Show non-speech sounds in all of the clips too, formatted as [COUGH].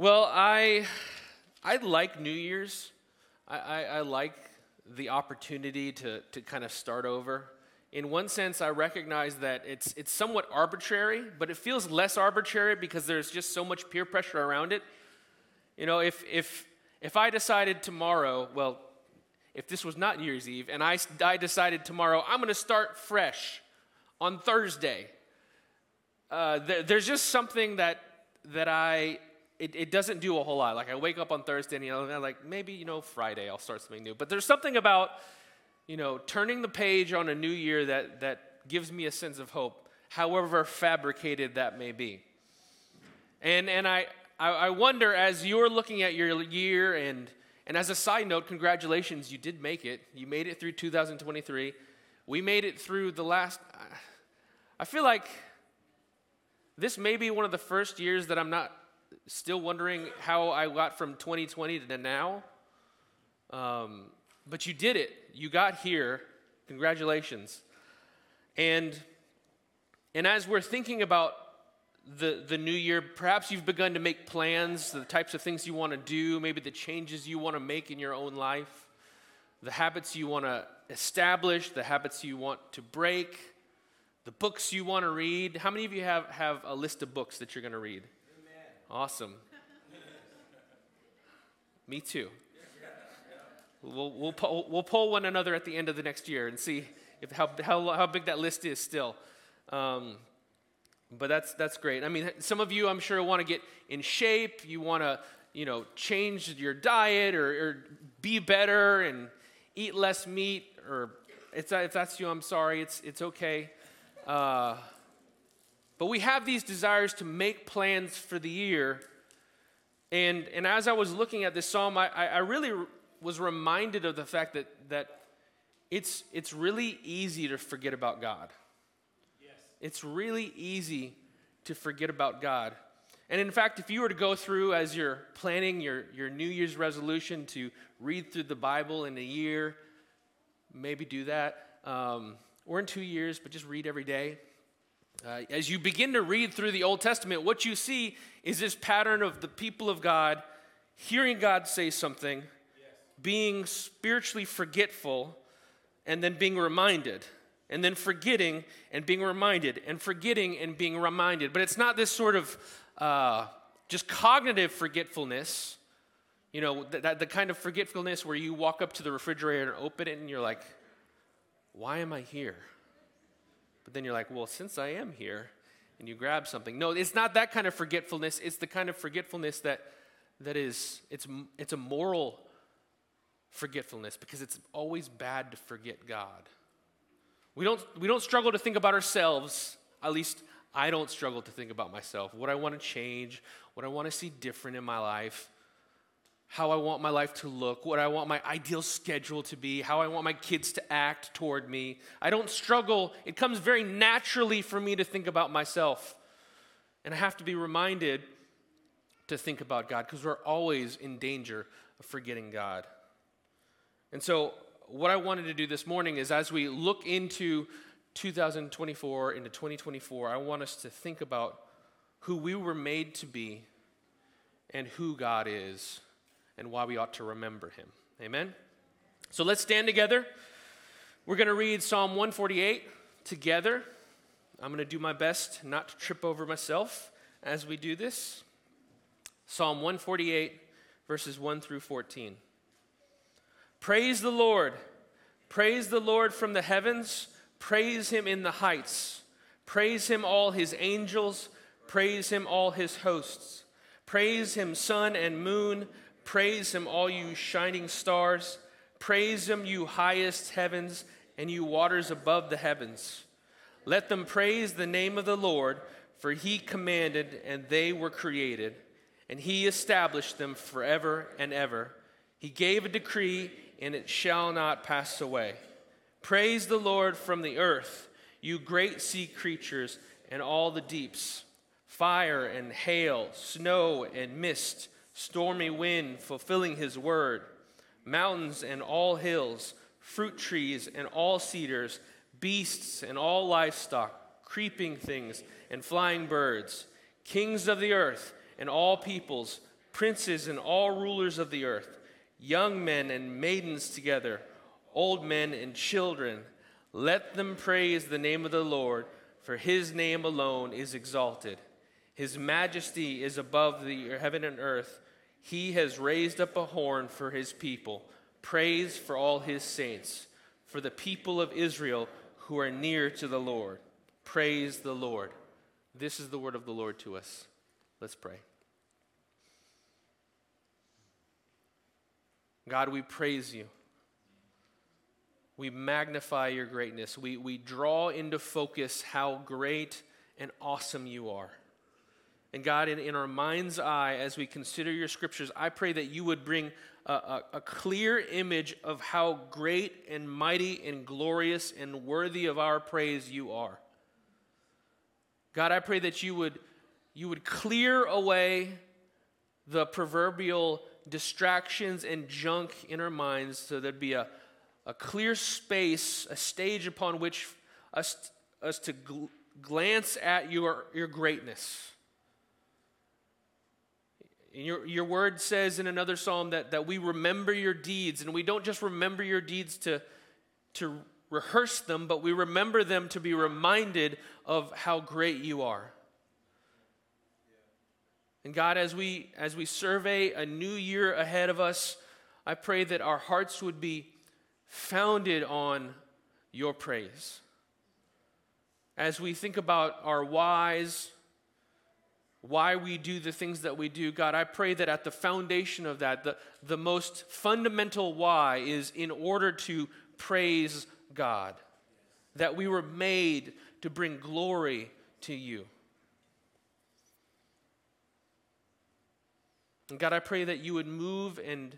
Well, I, I like New Year's. I, I, I like the opportunity to, to kind of start over. In one sense, I recognize that it's, it's somewhat arbitrary, but it feels less arbitrary because there's just so much peer pressure around it. You know, if, if, if I decided tomorrow, well, if this was not New Year's Eve, and I, I decided tomorrow, I'm going to start fresh on Thursday, uh, there, there's just something that, that I it, it doesn't do a whole lot. Like I wake up on Thursday and you know, I'm like maybe you know Friday I'll start something new. But there's something about you know turning the page on a new year that that gives me a sense of hope, however fabricated that may be. And and I I, I wonder as you're looking at your year and and as a side note, congratulations, you did make it. You made it through 2023. We made it through the last. I feel like this may be one of the first years that I'm not still wondering how I got from 2020 to now. Um, but you did it. You got here. Congratulations. And, and as we're thinking about the, the new year, perhaps you've begun to make plans, the types of things you want to do, maybe the changes you want to make in your own life, the habits you want to establish, the habits you want to break, the books you want to read. How many of you have, have a list of books that you're going to read? Awesome. Me too. We'll, we'll, pull, we'll pull one another at the end of the next year and see if, how, how, how big that list is still. Um, but that's, that's great. I mean, some of you, I'm sure, want to get in shape. You want to, you know, change your diet or, or be better and eat less meat. Or if that's you, I'm sorry. It's, it's okay. Uh, but we have these desires to make plans for the year. And, and as I was looking at this psalm, I, I really was reminded of the fact that, that it's, it's really easy to forget about God. Yes. It's really easy to forget about God. And in fact, if you were to go through as you're planning your, your New Year's resolution to read through the Bible in a year, maybe do that, um, or in two years, but just read every day. Uh, as you begin to read through the Old Testament, what you see is this pattern of the people of God hearing God say something, yes. being spiritually forgetful, and then being reminded, and then forgetting and being reminded, and forgetting and being reminded. But it's not this sort of uh, just cognitive forgetfulness, you know, that, the kind of forgetfulness where you walk up to the refrigerator and open it and you're like, why am I here? But then you're like, well, since I am here, and you grab something. No, it's not that kind of forgetfulness. It's the kind of forgetfulness that, that is, it's, it's a moral forgetfulness because it's always bad to forget God. We don't, we don't struggle to think about ourselves, at least I don't struggle to think about myself, what I want to change, what I want to see different in my life how I want my life to look, what I want my ideal schedule to be, how I want my kids to act toward me. I don't struggle. It comes very naturally for me to think about myself. And I have to be reminded to think about God because we're always in danger of forgetting God. And so, what I wanted to do this morning is as we look into 2024, into 2024, I want us to think about who we were made to be and who God is and why we ought to remember him. Amen? So let's stand together. We're going to read Psalm 148 together. I'm going to do my best not to trip over myself as we do this. Psalm 148, verses 1 through 14. Praise the Lord. Praise the Lord from the heavens. Praise him in the heights. Praise him, all his angels. Praise him, all his hosts. Praise him, sun and moon. Praise him, all you shining stars. Praise him, you highest heavens, and you waters above the heavens. Let them praise the name of the Lord, for he commanded, and they were created, and he established them forever and ever. He gave a decree, and it shall not pass away. Praise the Lord from the earth, you great sea creatures and all the deeps, fire and hail, snow and mist stormy wind fulfilling his word, mountains and all hills, fruit trees and all cedars, beasts and all livestock, creeping things and flying birds, kings of the earth and all peoples, princes and all rulers of the earth, young men and maidens together, old men and children. Let them praise the name of the Lord, for his name alone is exalted. His majesty is above the heaven and earth. He has raised up a horn for his people, praise for all his saints, for the people of Israel who are near to the Lord. Praise the Lord. This is the word of the Lord to us. Let's pray. God, we praise you. We magnify your greatness. We, we draw into focus how great and awesome you are. And God, in, in our mind's eye, as we consider your scriptures, I pray that you would bring a, a, a, clear image of how great and mighty and glorious and worthy of our praise you are. God, I pray that you would, you would clear away the proverbial distractions and junk in our minds so there'd be a, a clear space, a stage upon which us, us to gl- glance at your, your greatness your, your word says in another psalm that, that we remember your deeds, and we don't just remember your deeds to, to rehearse them, but we remember them to be reminded of how great you are. And God, as we, as we survey a new year ahead of us, I pray that our hearts would be founded on your praise. As we think about our whys, why we do the things that we do, God, I pray that at the foundation of that, the, the most fundamental why is in order to praise God, that we were made to bring glory to you. And God, I pray that you would move and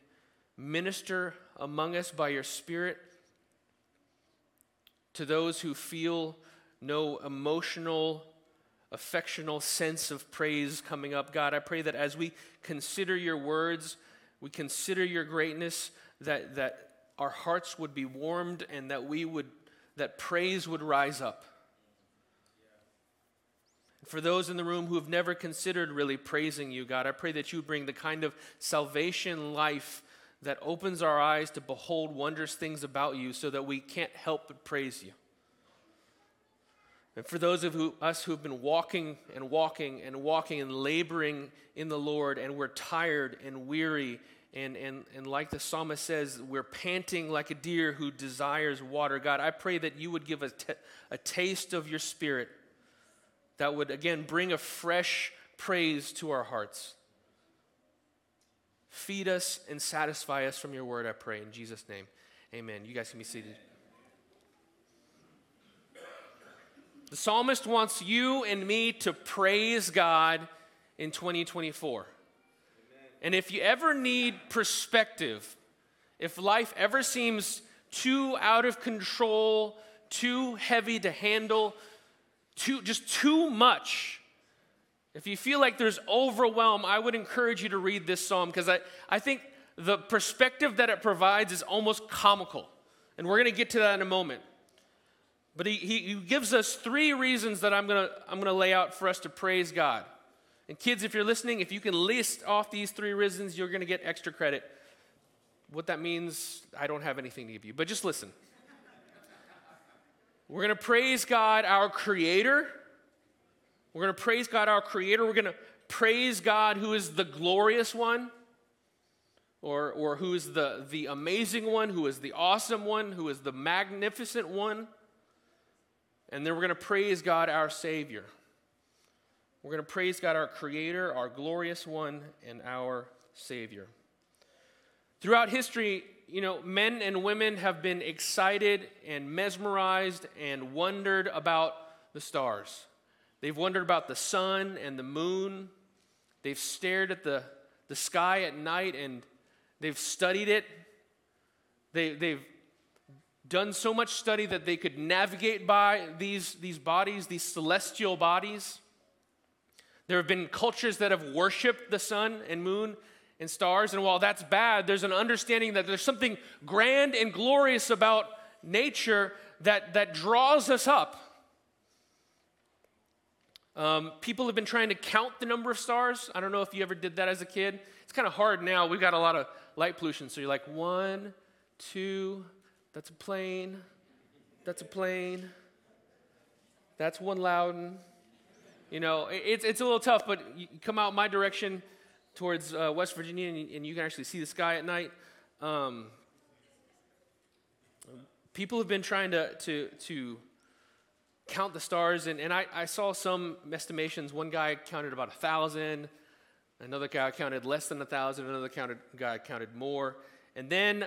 minister among us by your Spirit to those who feel no emotional affectional sense of praise coming up. God, I pray that as we consider your words, we consider your greatness, that, that our hearts would be warmed and that we would, that praise would rise up. For those in the room who have never considered really praising you, God, I pray that you bring the kind of salvation life that opens our eyes to behold wondrous things about you so that we can't help but praise you. And for those of who, us who've been walking and walking and walking and laboring in the Lord, and we're tired and weary, and, and, and like the psalmist says, we're panting like a deer who desires water. God, I pray that you would give us a, taste of your spirit that would, again, bring a fresh praise to our hearts. Feed us and satisfy us from your word, I pray. In Jesus' name, amen. You guys can be seated. The psalmist wants you and me to praise God in 2024. Amen. And if you ever need perspective, if life ever seems too out of control, too heavy to handle, too just too much, if you feel like there's overwhelm, I would encourage you to read this psalm because I, I think the perspective that it provides is almost comical. And we're going to get to that in a moment. But he, he, gives us three reasons that I'm going to I'm to lay out for us to praise God. And kids, if you're listening, if you can list off these three reasons, you're going to get extra credit. What that means, I don't have anything to give you, but just listen. We're going to praise God, our Creator. We're going to praise God, our Creator. We're going to praise God, who is the glorious one, or, or who is the, the amazing one, who is the awesome one, who is the magnificent one. And then we're going to praise God, our Savior. We're going to praise God, our Creator, our glorious one, and our Savior. Throughout history, you know, men and women have been excited and mesmerized and wondered about the stars. They've wondered about the sun and the moon. They've stared at the, the sky at night and they've studied it. They, they've done so much study that they could navigate by these, these bodies, these celestial bodies. There have been cultures that have worshiped the sun and moon and stars, and while that's bad, there's an understanding that there's something grand and glorious about nature that, that draws us up. Um, people have been trying to count the number of stars. I don't know if you ever did that as a kid. It's kind of hard now. We've got a lot of light pollution. So you're like, one, two, that's a plane, that's a plane, that's one Loudoun. You know, it's, it's a little tough, but you come out my direction towards uh, West Virginia and you, and you, can actually see the sky at night. Um, people have been trying to, to, to count the stars, and, and I, I saw some estimations. One guy counted about a thousand, another guy counted less than a thousand, another counted, guy counted more. And then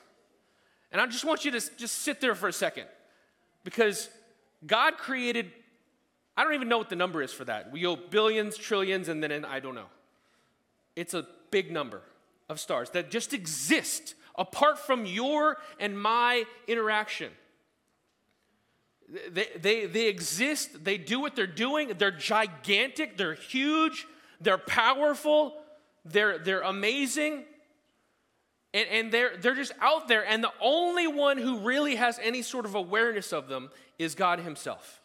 And I just want you to just sit there for a second. Because God created, I don't even know what the number is for that. We go billions, trillions, and then I don't know. It's a big number of stars that just exist apart from your and my interaction. They, they, they exist, they do what they're doing, they're gigantic, they're huge, they're powerful, they're, they're amazing, and, and they're, they're just out there. And the only one who really has any sort of awareness of them is God Himself.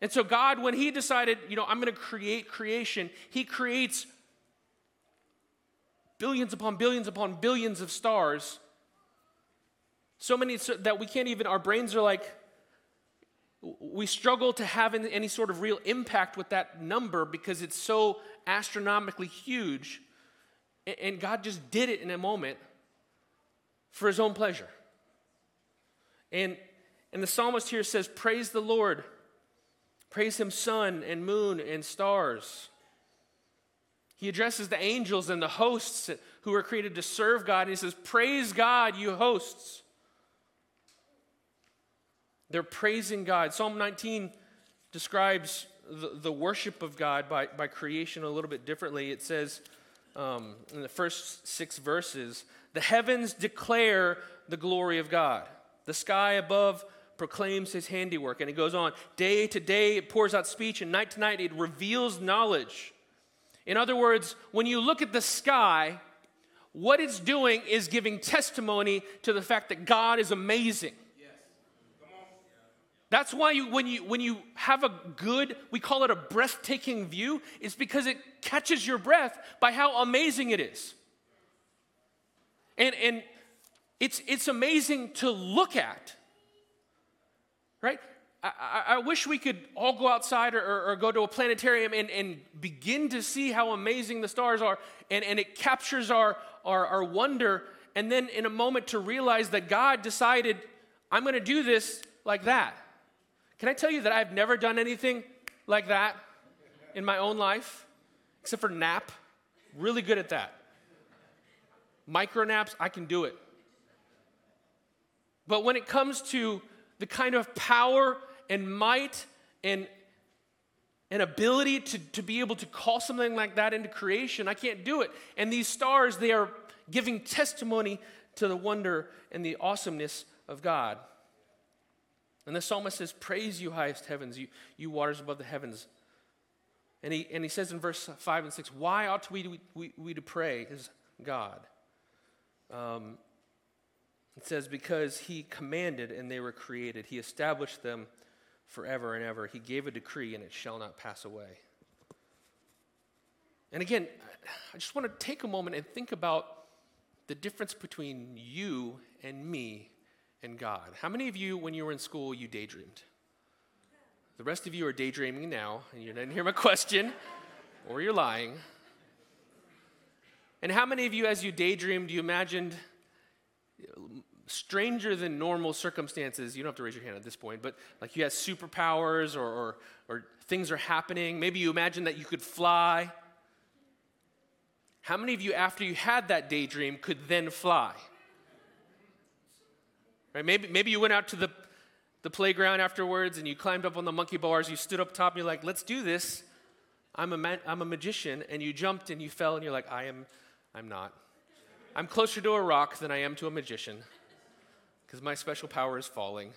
And so, God, when He decided, you know, I'm going to create creation, He creates billions upon billions upon billions of stars. So many so that we can't even, our brains are like, we struggle to have any sort of real impact with that number because it's so astronomically huge. And God just did it in a moment for his own pleasure. And, and the psalmist here says, Praise the Lord. Praise him, sun and moon and stars. He addresses the angels and the hosts who were created to serve God. And he says, Praise God, you hosts. They're praising God. Psalm 19 describes the, the worship of God by, by creation a little bit differently. It says um, in the first six verses, The heavens declare the glory of God, the sky above proclaims his handiwork. And it goes on day to day, it pours out speech, and night to night, it reveals knowledge. In other words, when you look at the sky, what it's doing is giving testimony to the fact that God is amazing. That's why you, when, you, when you have a good, we call it a breathtaking view, it's because it catches your breath by how amazing it is. And, and it's, it's amazing to look at, right? I, I, wish we could all go outside or, or, or go to a planetarium and, and, begin to see how amazing the stars are, and, and it captures our, our, our wonder, and then in a moment to realize that God decided, I'm going to do this like that. Can I tell you that I've never done anything like that in my own life, except for nap? Really good at that. Micro naps, I can do it. But when it comes to the kind of power and might and, an ability to, to be able to call something like that into creation. I can't do it. And these stars, they are giving testimony to the wonder and the awesomeness of God. And the psalmist says, Praise you, highest heavens, you, you waters above the heavens. And he, and he says in verse 5 and 6, Why ought we, we, we to pray is God? Um, it says, Because he commanded and they were created, he established them forever and ever. He gave a decree and it shall not pass away. And again, I just want to take a moment and think about the difference between you and me and God. How many of you, when you were in school, you daydreamed? The rest of you are daydreaming now, and you didn't hear my [LAUGHS] question, or you're lying. And how many of you, as you daydreamed, you imagined stranger than normal circumstances, you don't have to raise your hand at this point, but like you had superpowers or, or, or things are happening. Maybe you imagined that you could fly. How many of you, after you had that daydream, could then fly? Right? Maybe, maybe you went out to the, the playground afterwards and you climbed up on the monkey bars, you stood up top, and you're like, let's do this. I'm a, ma- I'm a magician, and you jumped and you fell, and you're like, I am, I'm not. I'm closer to a rock than I am to a magician because my special power is falling.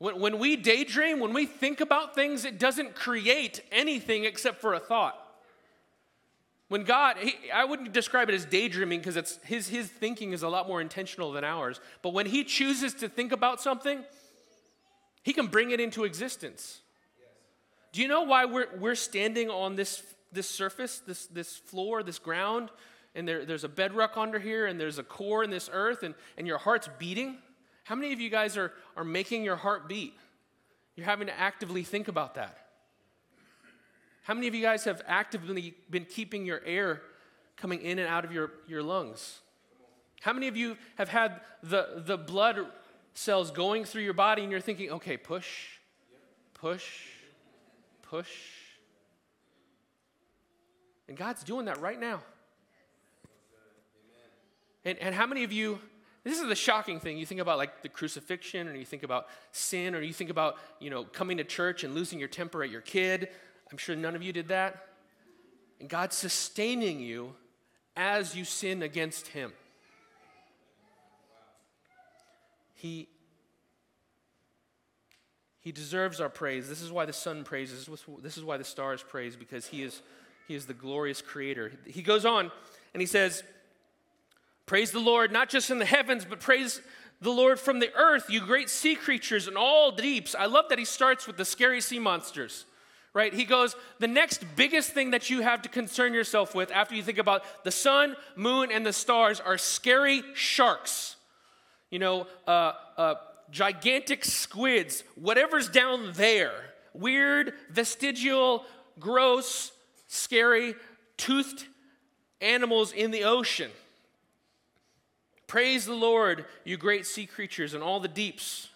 When, when we daydream, when we think about things, it doesn't create anything except for a thought. When God, he, I wouldn't describe it as daydreaming because it's his, his thinking is a lot more intentional than ours. But when he chooses to think about something, he can bring it into existence. Do you know why we're, we're standing on this, this surface, this, this floor, this ground, and there, there's a bedrock under here, and there's a core in this earth, and, and your heart's beating? How many of you guys are, are making your heart beat? You're having to actively think about that. How many of you guys have actively been keeping your air coming in and out of your, your lungs? How many of you have had the, the blood cells going through your body and you're thinking, okay, push, push, push? And God's doing that right now. And, and how many of you, this is the shocking thing, you think about like the crucifixion, or you think about sin, or you think about, you know, coming to church and losing your temper at your kid, I'm sure none of you did that. And God's sustaining you as you sin against Him. He, he deserves our praise. This is why the sun praises. This is why the stars praise, because he is, he is the glorious creator. He goes on and he says, Praise the Lord, not just in the heavens, but praise the Lord from the earth, you great sea creatures and all deeps. I love that he starts with the scary sea monsters right? He goes, the next biggest thing that you have to concern yourself with after you think about the sun, moon, and the stars are scary sharks. You know, uh, uh, gigantic squids, whatever's down there, weird, vestigial, gross, scary, toothed animals in the ocean. Praise the Lord, you great sea creatures and all the deeps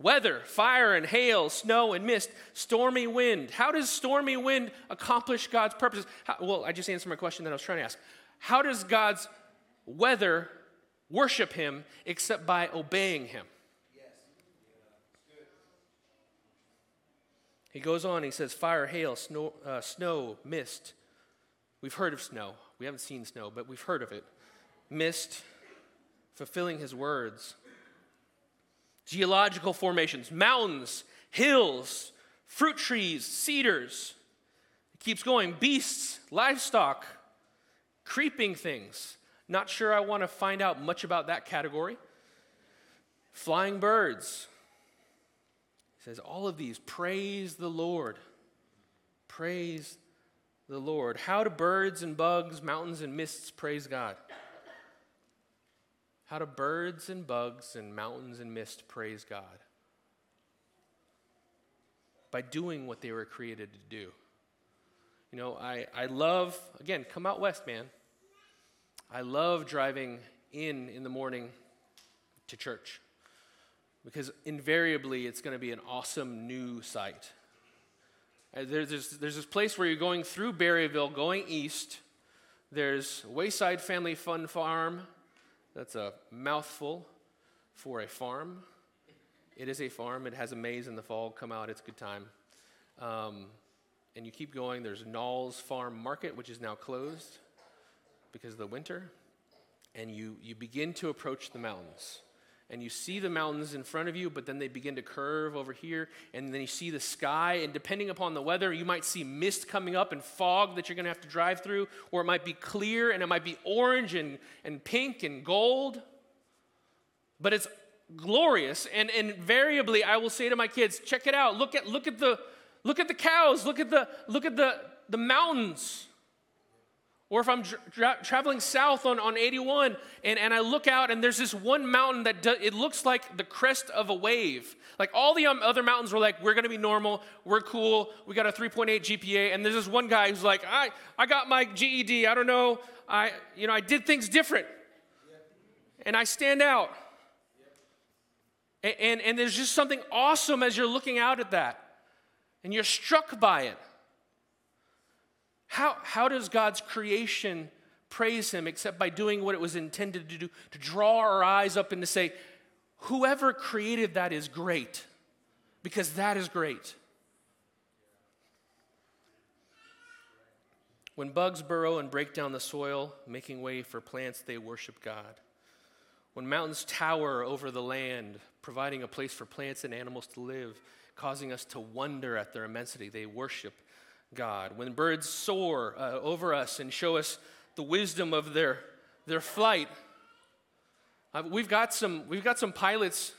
weather, fire and hail, snow and mist, stormy wind. How does stormy wind accomplish God's purposes? How, well, I just answered my question that I was trying to ask. How does God's weather worship Him except by obeying Him? He goes on, he says, fire, hail, snow, uh, snow, mist. We've heard of snow. We haven't seen snow, but we've heard of it. Mist, fulfilling his words geological formations, mountains, hills, fruit trees, cedars. It keeps going. Beasts, livestock, creeping things. Not sure I want to find out much about that category. Flying birds. He says, All of these praise the Lord. Praise the Lord. How do birds and bugs, mountains and mists praise God? How do birds and bugs and mountains and mist praise God? By doing what they were created to do. You know, I, I love, again, come out west, man. I love driving in in the morning to church because invariably it's going to be an awesome new sight. Uh, there's, there's this place where you're going through Berryville, going east. There's Wayside Family Fun Farm. That's a mouthful for a farm. It is a farm. It has a maze in the fall. Come out, it's a good time. Um, and you keep going. There's Nalls Farm Market, which is now closed because of the winter. And you, you begin to approach the mountains and you see the mountains in front of you, but then they begin to curve over here, and then you see the sky, and depending upon the weather, you might see mist coming up and fog that you're gonna have to drive through, or it might be clear and it might be orange and, and pink and gold. But it's glorious, and, and invariably I will say to my kids, check it out, look at look at the look at the cows, look at the look at the, the mountains. Or if I'm tra- traveling south on, on 81 and, and I look out and there's this one mountain that do, it looks like the crest of a wave. Like all the um, other mountains were like, we're going to be normal, we're cool, we got a 3.8 GPA. And there's this one guy who's like, I, I got my GED, I don't know, I, you know, I did things different. And I stand out. And, and, and there's just something awesome as you're looking out at that. And you're struck by it. How, how does God's creation praise Him except by doing what it was intended to do, to draw our eyes up and to say, whoever created that is great, because that is great. When bugs burrow and break down the soil, making way for plants, they worship God. When mountains tower over the land, providing a place for plants and animals to live, causing us to wonder at their immensity, they worship God. When birds soar uh, over us and show us the wisdom of their, their flight, uh, we've, got some, we've got some pilots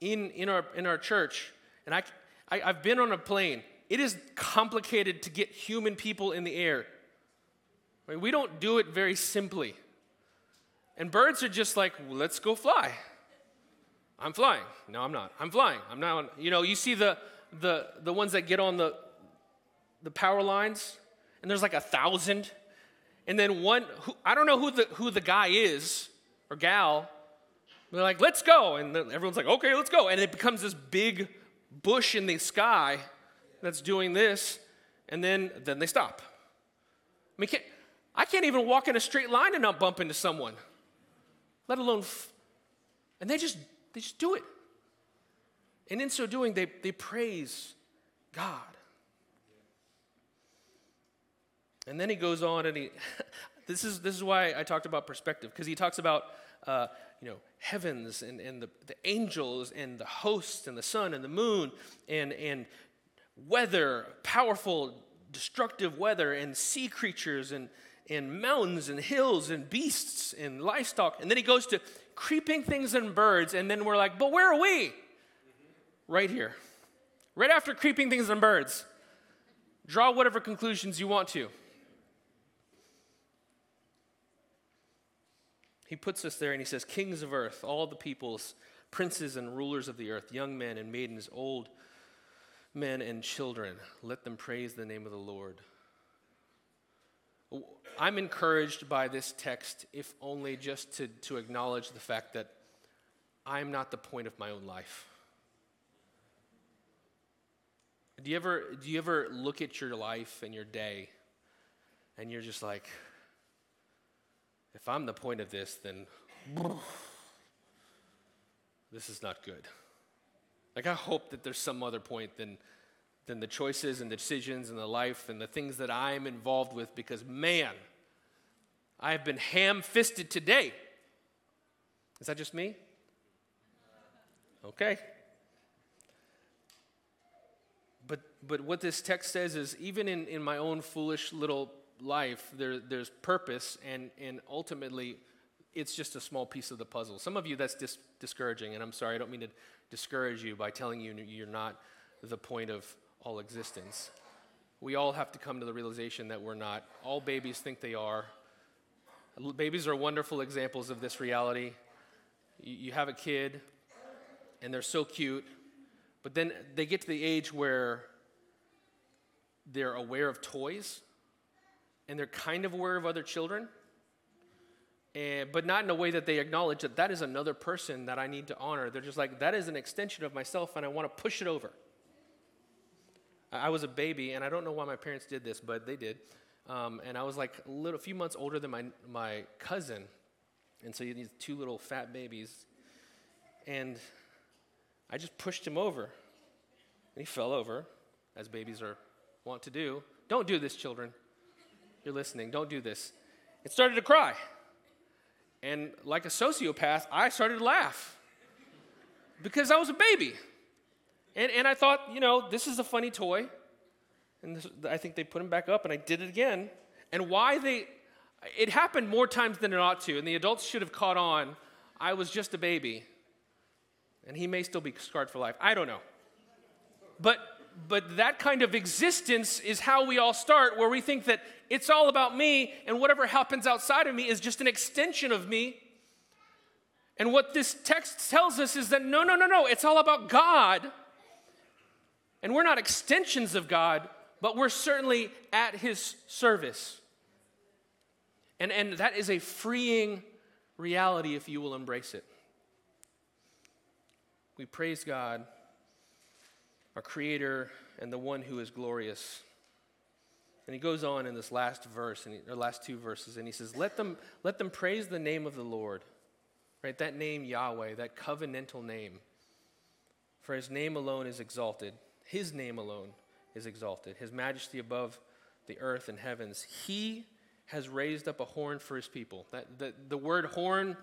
in, in, our, in our church, and I, I, I've been on a plane. It is complicated to get human people in the air. We don't do it very simply. And birds are just like, well, let's go fly. I'm flying. No, I'm not. I'm flying. I'm not. You know, you see the the the ones that get on the the power lines, and there's like a thousand, and then one. Who, I don't know who the who the guy is or gal. They're like, let's go, and everyone's like, okay, let's go, and it becomes this big bush in the sky that's doing this, and then then they stop. I mean, can't, I can't even walk in a straight line and not bump into someone, let alone. F- and they just they just do it. And in so doing, they, they praise God. And then he goes on and he, [LAUGHS] this is, this is why I talked about perspective, because he talks about, uh, you know, heavens and, and the, the angels and the hosts and the sun and the moon and, and weather, powerful, destructive weather and sea creatures and, and mountains and hills and beasts and livestock. And then he goes to creeping things and birds, and then we're like, but where are we? Right here. Right after creeping things and birds. Draw whatever conclusions you want to. He puts us there and he says, Kings of earth, all the peoples, princes and rulers of the earth, young men and maidens, old men and children, let them praise the name of the Lord. I'm encouraged by this text, if only just to, to acknowledge the fact that I'm not the point of my own life. Do you ever, do you ever look at your life and your day and you're just like, if I'm the point of this, then this is not good. Like, I hope that there's some other point than, than the choices and the decisions and the life and the things that I'm involved with because, man, I have been ham fisted today. Is that just me? Okay. But, but what this text says is even in, in my own foolish little life, there, there's purpose, and, and ultimately, it's just a small piece of the puzzle. Some of you, that's dis- discouraging, and I'm sorry, I don't mean to discourage you by telling you you're not the point of all existence. We all have to come to the realization that we're not. All babies think they are. Babies are wonderful examples of this reality. You have a kid, and they're so cute, but then they get to the age where they're aware of toys, and they're kind of aware of other children, and, but not in a way that they acknowledge that that is another person that I need to honor. They're just like, that is an extension of myself, and I want to push it over. I was a baby, and I don't know why my parents did this, but they did. Um, and I was like a little, few months older than my, my cousin. And so these two little fat babies. And I just pushed him over. And he fell over, as babies are want to do. Don't do this, children. You're listening. Don't do this. It started to cry. And like a sociopath, I started to laugh because I was a baby. And, and I thought, you know, this is a funny toy. And this, I think they put him back up, and I did it again. And why they, it happened more times than it ought to, and the adults should have caught on. I was just a baby, and he may still be scarred for life. I don't know. But, but that kind of existence is how we all start, where we think that it's all about me, and whatever happens outside of me is just an extension of me. And what this text tells us is that no, no, no, no, it's all about God. And we're not extensions of God, but we're certainly at his service. And, and that is a freeing reality if you will embrace it. We praise God, our Creator, and the one who is glorious. And he goes on in this last verse, and or last two verses, and he says, let them, let them praise the name of the Lord. Right? That name, Yahweh, that covenantal name. For his name alone is exalted, his name alone is exalted, his majesty above the earth and heavens. He has raised up a horn for his people. That, the, the word horn,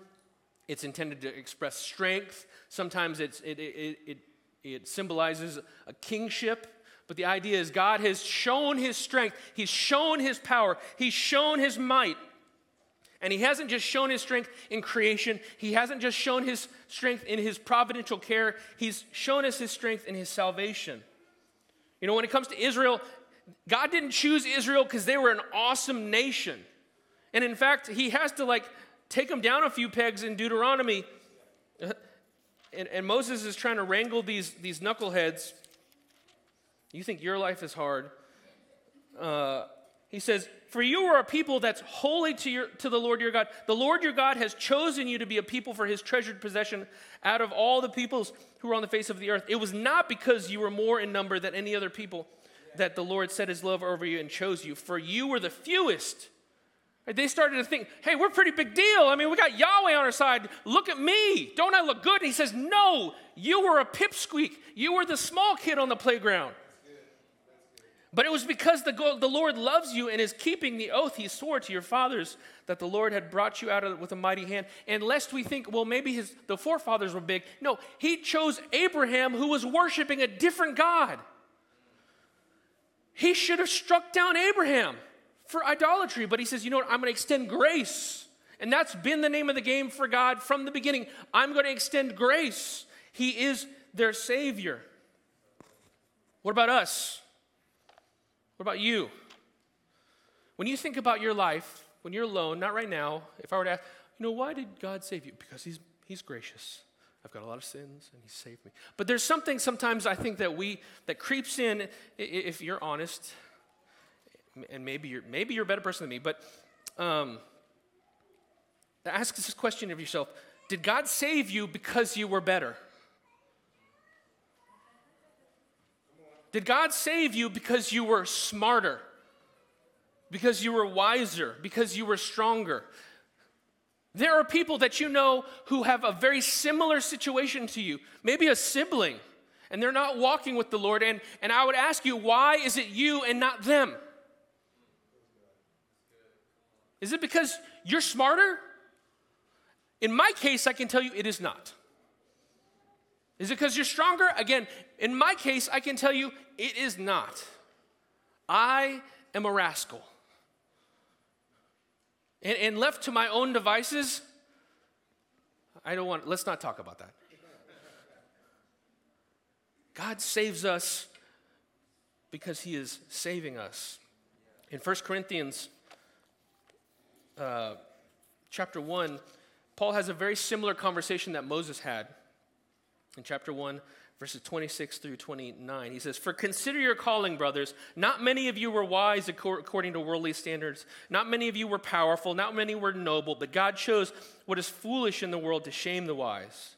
it's intended to express strength. Sometimes it's, it, it, it, it symbolizes a kingship. But the idea is God has shown his strength, he's shown his power, he's shown his might. And he hasn't just shown his strength in creation, he hasn't just shown his strength in his providential care, he's shown us his strength in his salvation. You know, when it comes to Israel, God didn't choose Israel because they were an awesome nation. And in fact, he has to like take them down a few pegs in Deuteronomy. And, and Moses is trying to wrangle these, these knuckleheads. You think your life is hard. Uh, he says, For you are a people that's holy to, your, to the Lord your God. The Lord your God has chosen you to be a people for his treasured possession out of all the peoples who are on the face of the earth. It was not because you were more in number than any other people that the Lord set his love over you and chose you, for you were the fewest. They started to think, hey, we're a pretty big deal. I mean, we got Yahweh on our side. Look at me. Don't I look good? And he says, no, you were a pipsqueak. You were the small kid on the playground. But it was because the, the Lord loves you and is keeping the oath he swore to your fathers that the Lord had brought you out of it with a mighty hand. And lest we think, well, maybe his, the forefathers were big. No, he chose Abraham, who was worshiping a different God. He should have struck down Abraham for idolatry, but he says, you know what? I'm going to extend grace. And that's been the name of the game for God from the beginning. I'm going to extend grace. He is their Savior. What about us? What about you? When you think about your life, when you're alone, not right now, if I were to ask, you know, why did God save you? Because He's, he's gracious. I've got a lot of sins and he saved me. But there's something sometimes I think that we that creeps in if you're honest, and maybe you're maybe you're a better person than me, but um, ask this question of yourself: Did God save you because you were better? Did God save you because you were smarter? Because you were wiser? Because you were stronger? There are people that you know who have a very similar situation to you, maybe a sibling, and they're not walking with the Lord. And, and I would ask you, why is it you and not them? Is it because you're smarter? In my case, I can tell you it is not. Is it because you're stronger? Again, in my case, I can tell you it is not. I am a rascal. And, and left to my own devices, I don't want, let's not talk about that. God saves us because he is saving us. In 1 Corinthians uh, chapter 1, Paul has a very similar conversation that Moses had. In chapter 1, verses 26 through 29. He says, For consider your calling, brothers. Not many of you were wise according to worldly standards. Not many of you were powerful. Not many were noble. But God chose what is foolish in the world to shame the wise.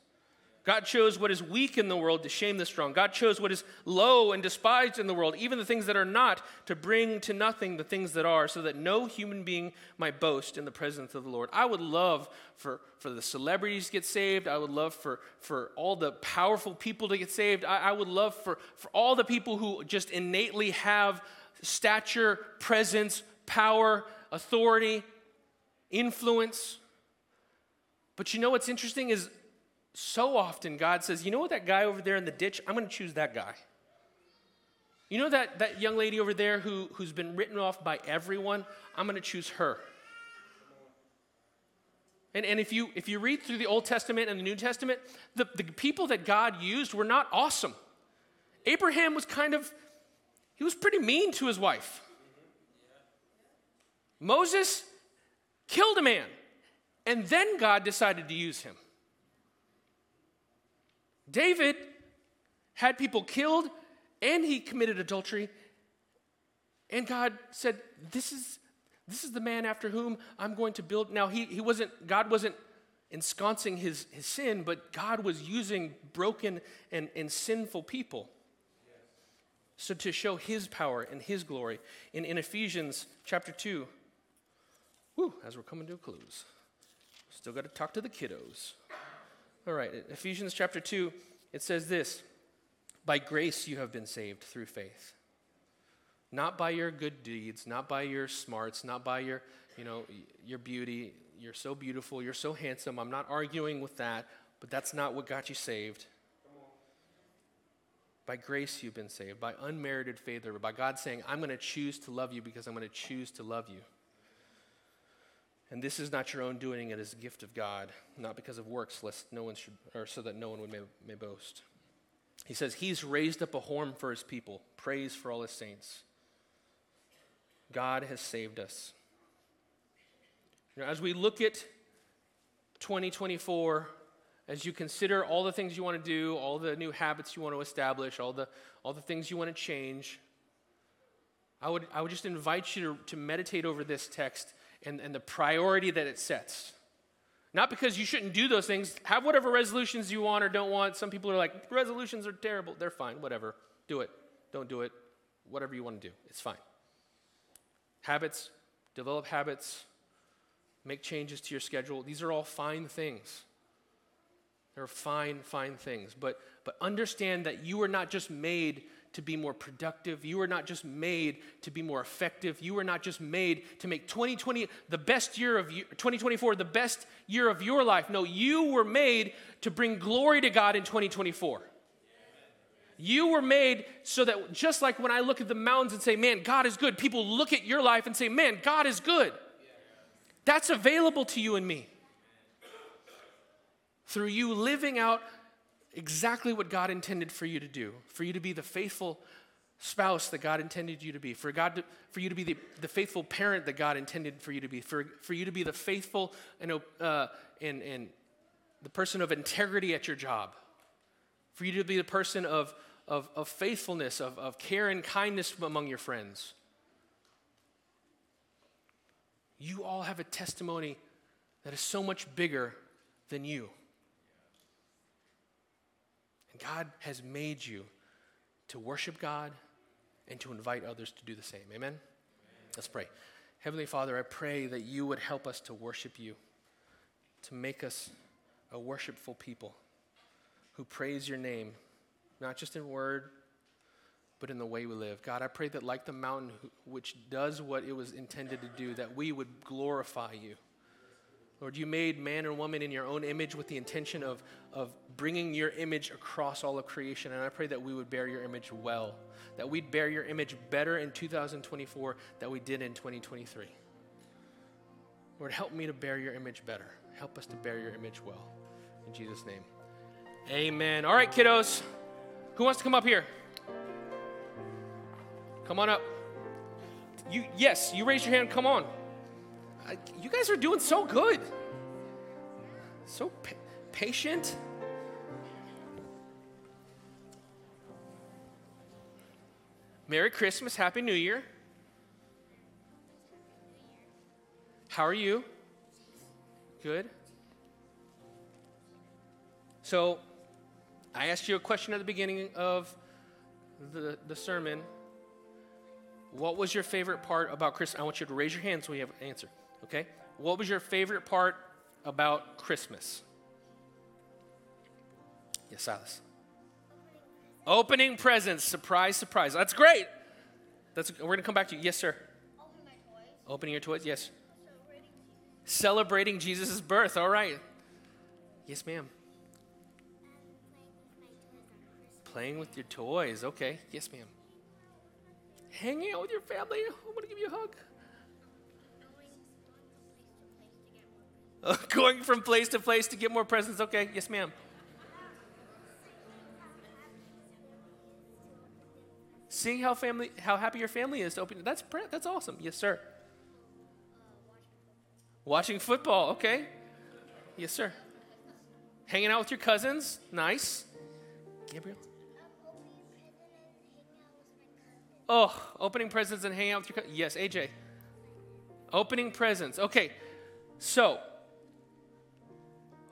God chose what is weak in the world to shame the strong. God chose what is low and despised in the world, even the things that are not, to bring to nothing the things that are, so that no human being might boast in the presence of the Lord. I would love for, for the celebrities to get saved. I would love for, for all the powerful people to get saved. I, I would love for, for all the people who just innately have stature, presence, power, authority, influence. But you know what's interesting is so often God says, you know what, that guy over there in the ditch, I'm going to choose that guy. You know that, that young lady over there who, who's been written off by everyone? I'm going to choose her. And, and if, you, if you read through the Old Testament and the New Testament, the, the people that God used were not awesome. Abraham was kind of, he was pretty mean to his wife. Moses killed a man, and then God decided to use him. David had people killed and he committed adultery. And God said, This is, this is the man after whom I'm going to build. Now, he, he wasn't, God wasn't ensconcing his, his sin, but God was using broken and, and sinful people. So to show his power and his glory. In, in Ephesians chapter 2, whew, as we're coming to a close, still got to talk to the kiddos. All right, Ephesians chapter 2, it says this By grace you have been saved through faith, Not by your good deeds, not by your smarts, not by your, you know, your beauty. You're so beautiful, you're so handsome. I'm not arguing with that, but that's not what got you saved. By grace, you've been saved, by unmerited favor, by God saying, I'm going to choose to love you because I'm going to choose to love you. And this is not your own doing, it is a gift of God, not because of works, lest no one should, or so that no one would may, may boast. He says, He's raised up a horn for His people, praise for all His saints. God has saved us. Know, as we look at 2024, as you consider all the things you want to do, all the new habits you want to establish, all the, all the things you want to change, I would, I would just invite you to, to meditate over this text and, and the priority that it sets. Not because you shouldn't do those things. Have whatever resolutions you want or don't want. Some people are like, resolutions are terrible. They're fine, whatever. Do it. Don't do it. Whatever you want to do, it's fine. Habits, develop habits, make changes to your schedule. These are all fine things. They're fine, fine things. But, but understand that you are not just made to be more productive. You are not just made to be more effective. You are not just made to make 2020 the best year of 2024 the best year of your life. No, you were made to bring glory to God in 2024. You were made so that just like when I look at the mountains and say, "Man, God is good," people look at your life and say, "Man, God is good." That's available to you and me through you living out exactly what God intended for you to do, for you to be the faithful spouse that God intended you to be, for, God to, for you to be the, the faithful parent that God intended for you to be, for, for you to be the faithful and, uh, and, and the person of integrity at your job, for you to be the person of, of, of faithfulness, of, of care and kindness among your friends. You all have a testimony that is so much bigger than you. And God has made you to worship God and to invite others to do the same. Amen? Amen? Let's pray. Heavenly Father, I pray that you would help us to worship you, to make us a worshipful people who praise your name, not just in word, but in the way we live. God, I pray that, like the mountain which does what it was intended to do, that we would glorify you Lord, you made man and woman in your own image with the intention of, of bringing your image across all of creation. And I pray that we would bear your image well, that we'd bear your image better in 2024 than we did in 2023. Lord, help me to bear your image better. Help us to bear your image well. In Jesus' name. Amen. All right, kiddos. Who wants to come up here? Come on up. You yes, you raise your hand. Come on you guys are doing so good. So pa- patient. Merry Christmas, Happy New Year. How are you? Good. So, I asked you a question at the beginning of the, the sermon. What was your favorite part about Christmas? I want you to raise your hand so we have an answer. Okay? What was your favorite part about Christmas? Yes, Silas. Opening presents. Surprise, surprise. That's great. That's, we're going to come back to you. Yes, sir. Opening your toys. Yes. Celebrating Jesus' birth. All right. Yes, ma'am. Playing with your toys. Okay. Yes, ma'am. Hanging out with your family. I'm going to give you a hug. [LAUGHS] Going from place to place to get more presents. Okay, yes, ma'am. Seeing how family, how happy your family is to open. That's that's awesome. Yes, sir. Watching football. Okay. Yes, sir. Hanging out with your cousins. Nice. Gabriel. Oh, opening presents and hanging out with your cousins. Yes, AJ. Opening presents. Okay. So,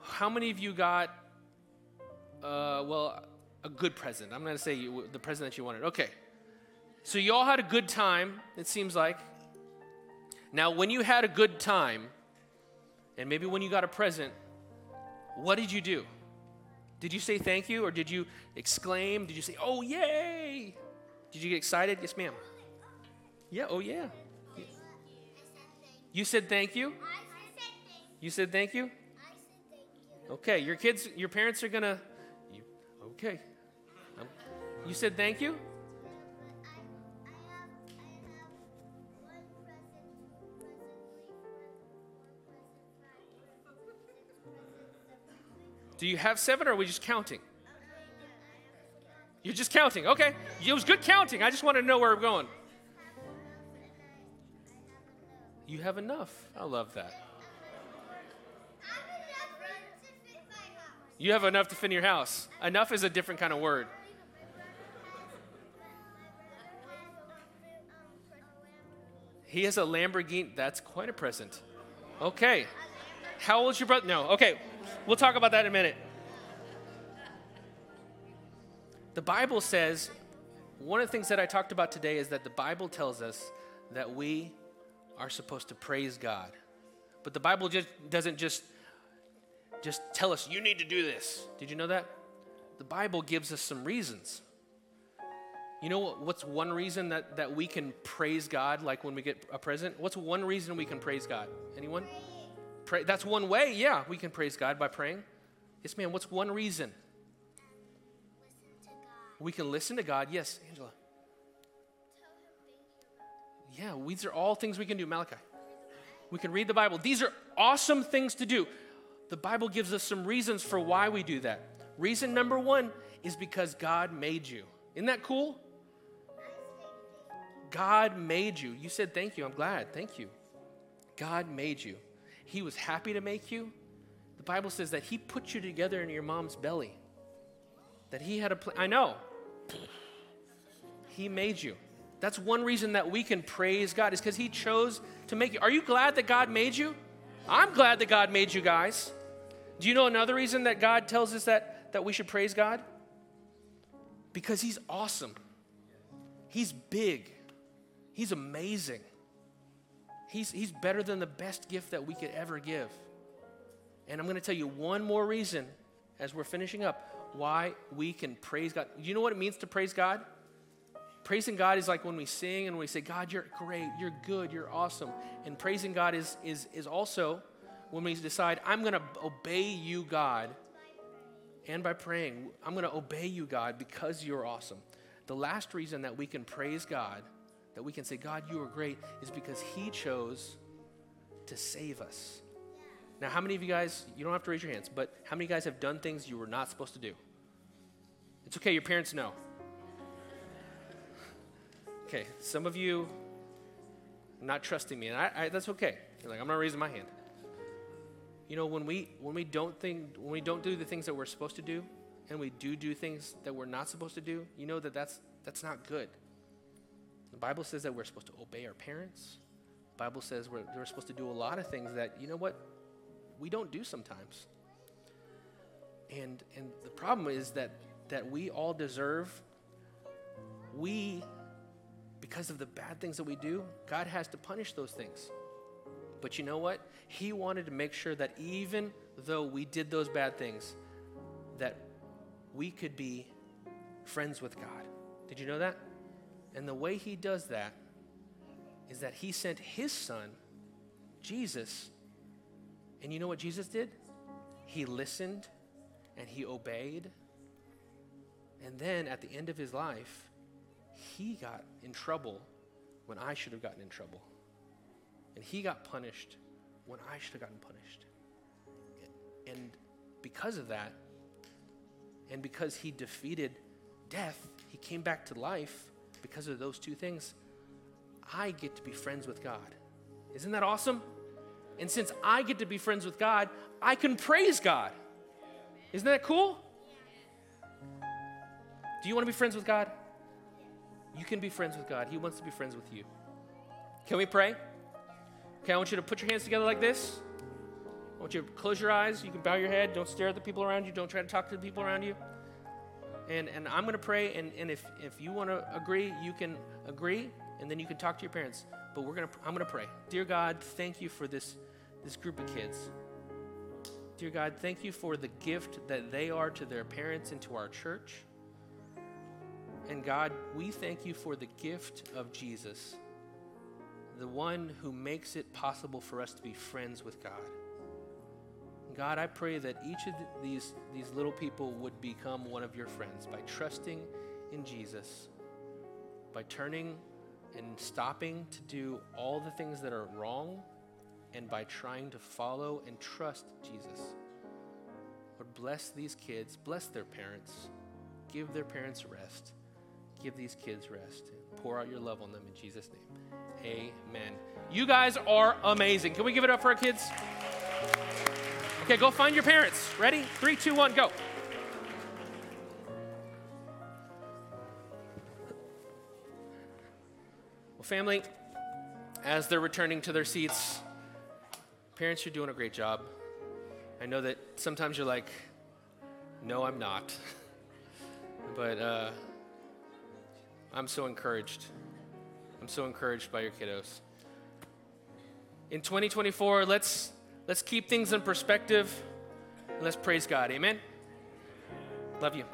how many of you got, uh, well, a good present? I'm going to say you, the present that you wanted. Okay. So you all had a good time, it seems like. Now, when you had a good time, and maybe when you got a present, what did you do? Did you say thank you or did you exclaim? Did you say, oh, yay? Did you get excited? Yes, ma'am. Yeah, oh yeah. You said thank you? You said thank you? Okay, your kids, your parents are gonna. You, okay. Um, you said thank you? Do you have seven or are we just counting? You're just counting. Okay. It was good counting. I just want to know where we're going. You have enough. I love that. You have enough to in your house. Enough is a different kind of word. He has a Lamborghini. That's quite a present. Okay. How old's your brother? No. Okay. We'll talk about that in a minute. The Bible says, one of the things that I talked about today is that the Bible tells us that we are supposed to praise God. But the Bible just doesn't just just tell us you need to do this. Did you know that? The Bible gives us some reasons. You know what, what's one reason that, that we can praise God like when we get a present? What's one reason we can praise God? Anyone? Pray. That's one way, yeah, we can praise God by praying. Yes, ma'am. What's one reason? We can listen to God. Yes, Angela. Yeah, these are all things we can do. Malachi. We can read the Bible. These are awesome things to do. The Bible gives us some reasons for why we do that. Reason number one is because God made you. Isn't that cool? God made you. You said thank you. I'm glad. Thank you. God made you. He was happy to make you. The Bible says that He put you together in your mom's belly. That He had a plan. I know. He made you. That's one reason that we can praise God, is because He chose to make you. Are you glad that God made you? I'm glad that God made you guys. Do you know another reason that God tells us that, that we should praise God? Because He's awesome, He's big, He's amazing. He's, he's better than the best gift that we could ever give. And I'm going to tell you one more reason as we're finishing up why we can praise God. You know what it means to praise God? Praising God is like when we sing and we say, God, you're great, you're good, you're awesome. And praising God is, is, is also when we decide, I'm going to obey you, God, and by praying, I'm going to obey you, God, because you're awesome. The last reason that we can praise God, that we can say, God, you are great, is because He chose to save us. Now, how many of you guys, you don't have to raise your hands, but how many guys have done things you were not supposed to do? It's okay, your parents know. Okay, some of you not trusting me, and I, I, that's okay. You're like, I'm not raising my hand. You know, when we when we don't think when we don't do the things that we're supposed to do, and we do do things that we're not supposed to do, you know that that's that's not good. The Bible says that we're supposed to obey our parents. The Bible says we're, we're supposed to do a lot of things that you know what we don't do sometimes. And and the problem is that that we all deserve. We because of the bad things that we do, God has to punish those things. But you know what? He wanted to make sure that even though we did those bad things, that we could be friends with God. Did you know that? And the way he does that is that he sent his son, Jesus. And you know what Jesus did? He listened and he obeyed. And then at the end of his life, he got in trouble when I should have gotten in trouble. And he got punished when I should have gotten punished. And because of that, and because he defeated death, he came back to life because of those two things. I get to be friends with God. Isn't that awesome? And since I get to be friends with God, I can praise God. Isn't that cool? Do you want to be friends with God? You can be friends with God. He wants to be friends with you. Can we pray? Okay, I want you to put your hands together like this. I want you to close your eyes. You can bow your head. Don't stare at the people around you. Don't try to talk to the people around you. And, and I'm going to pray, and, and if, if you want to agree, you can agree, and then you can talk to your parents. But we're gonna, I'm going to pray. Dear God, thank you for this, this group of kids. Dear God, thank you for the gift that they are to their parents and to our church. And God, we thank you for the gift of Jesus. the one who makes it possible for us to be friends with God. God, I pray that each of these, these little people would become one of your friends by trusting in Jesus, by turning and stopping to do all the things that are wrong, and by trying to follow and trust Jesus. Lord, bless these kids, bless their parents, give their parents rest, give these kids rest, pour out your love on them in Jesus' name. Amen. You guys are amazing. Can we give it up for our kids? Okay, go find your parents. Ready? Three, two, one, go. Well, family, as they're returning to their seats, parents, you're doing a great job. I know that sometimes you're like, no, I'm not. [LAUGHS] but uh, I'm so encouraged. I'm so encouraged by your kiddos. In 2024, let's Let's keep things in perspective and let's praise God. Amen. Love you.